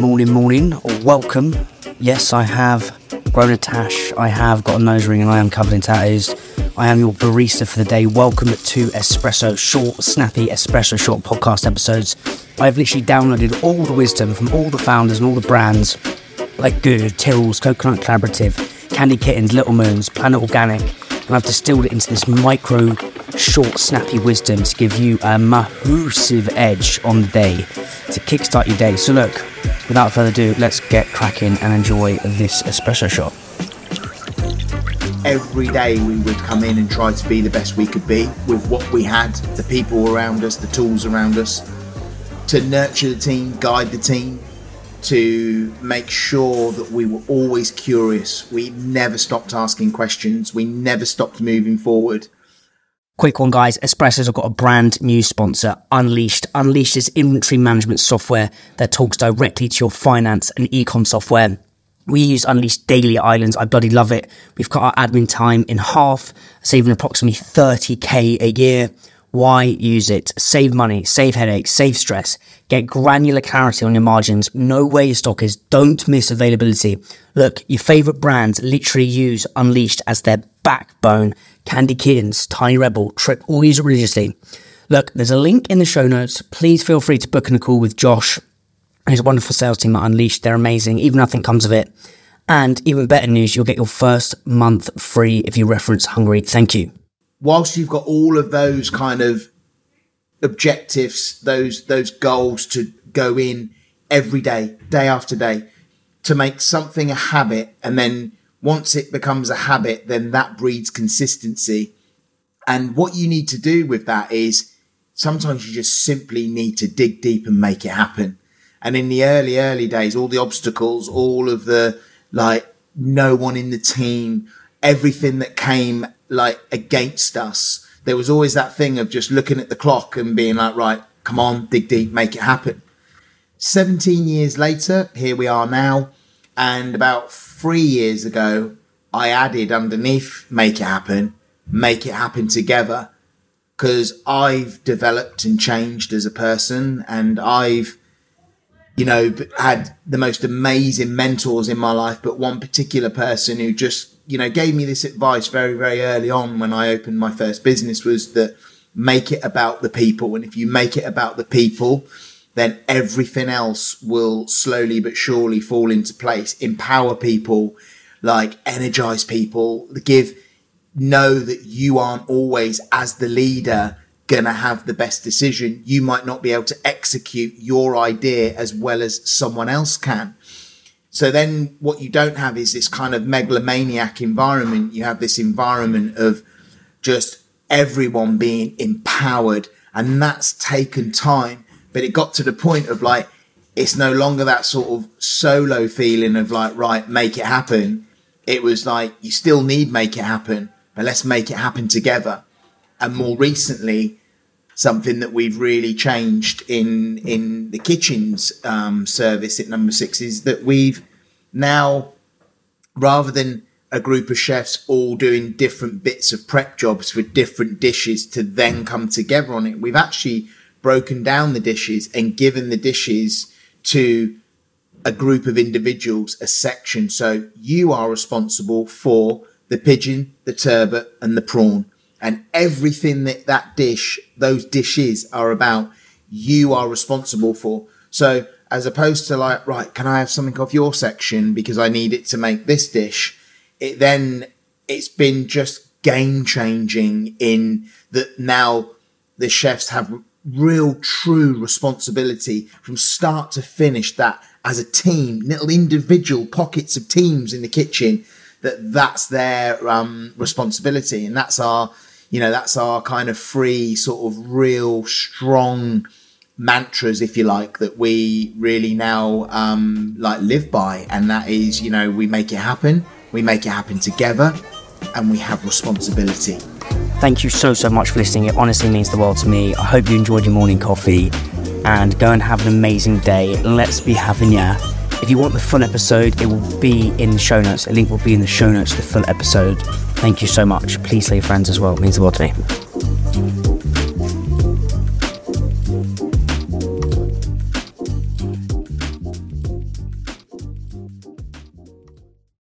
Morning, morning, or welcome. Yes, I have grown a tash, I have got a nose ring, and I am covered in tattoos. I am your barista for the day. Welcome to Espresso Short, snappy Espresso Short podcast episodes. I've literally downloaded all the wisdom from all the founders and all the brands like Good, Tyrrell's, Coconut Collaborative, Candy Kittens, Little Moons, Planet Organic, and I've distilled it into this micro, short, snappy wisdom to give you a massive edge on the day to kickstart your day. So, look, without further ado, let's get cracking and enjoy this espresso shot. Every day we would come in and try to be the best we could be with what we had, the people around us, the tools around us, to nurture the team, guide the team, to make sure that we were always curious. We never stopped asking questions. We never stopped moving forward. Quick one, guys. Espresso's have got a brand new sponsor, Unleashed. Unleashed is inventory management software that talks directly to your finance and ecom software. We use Unleashed daily at Islands. I bloody love it. We've cut our admin time in half, saving approximately 30k a year. Why use it? Save money, save headaches, save stress, get granular clarity on your margins, know where your stock is, don't miss availability. Look, your favorite brands literally use Unleashed as their backbone. Candy Kittens, Tiny Rebel, Trip, all it religiously. Look, there's a link in the show notes. Please feel free to book in a call with Josh and his wonderful sales team at Unleashed. They're amazing, even nothing comes of it. And even better news, you'll get your first month free if you reference Hungry. Thank you whilst you've got all of those kind of objectives, those those goals to go in every day, day after day, to make something a habit, and then once it becomes a habit, then that breeds consistency. And what you need to do with that is sometimes you just simply need to dig deep and make it happen. And in the early, early days, all the obstacles, all of the like no one in the team, everything that came like against us. There was always that thing of just looking at the clock and being like, right, come on, dig deep, make it happen. 17 years later, here we are now. And about three years ago, I added underneath make it happen, make it happen together. Cause I've developed and changed as a person and I've, you know, had the most amazing mentors in my life, but one particular person who just you know, gave me this advice very, very early on when I opened my first business was that make it about the people. And if you make it about the people, then everything else will slowly but surely fall into place. Empower people, like energize people, give, know that you aren't always as the leader gonna have the best decision. You might not be able to execute your idea as well as someone else can. So then what you don't have is this kind of megalomaniac environment. You have this environment of just everyone being empowered and that's taken time. But it got to the point of like, it's no longer that sort of solo feeling of like, right, make it happen. It was like, you still need make it happen, but let's make it happen together. And more recently, something that we've really changed in in the kitchens um, service at number six is that we've now rather than a group of chefs all doing different bits of prep jobs for different dishes to then come together on it we've actually broken down the dishes and given the dishes to a group of individuals a section so you are responsible for the pigeon the turbot and the prawn and everything that that dish, those dishes are about, you are responsible for. So as opposed to like, right, can I have something off your section because I need it to make this dish? It then, it's been just game changing in that now the chefs have real true responsibility from start to finish that as a team, little individual pockets of teams in the kitchen that that's their um, responsibility and that's our you know, that's our kind of free, sort of real strong mantras, if you like, that we really now um, like live by, and that is, you know, we make it happen, we make it happen together, and we have responsibility. Thank you so so much for listening. It honestly means the world to me. I hope you enjoyed your morning coffee, and go and have an amazing day. Let's be having ya. If you want the full episode, it will be in the show notes. A link will be in the show notes, the full episode. Thank you so much. Please tell your friends as well. It means the world to me.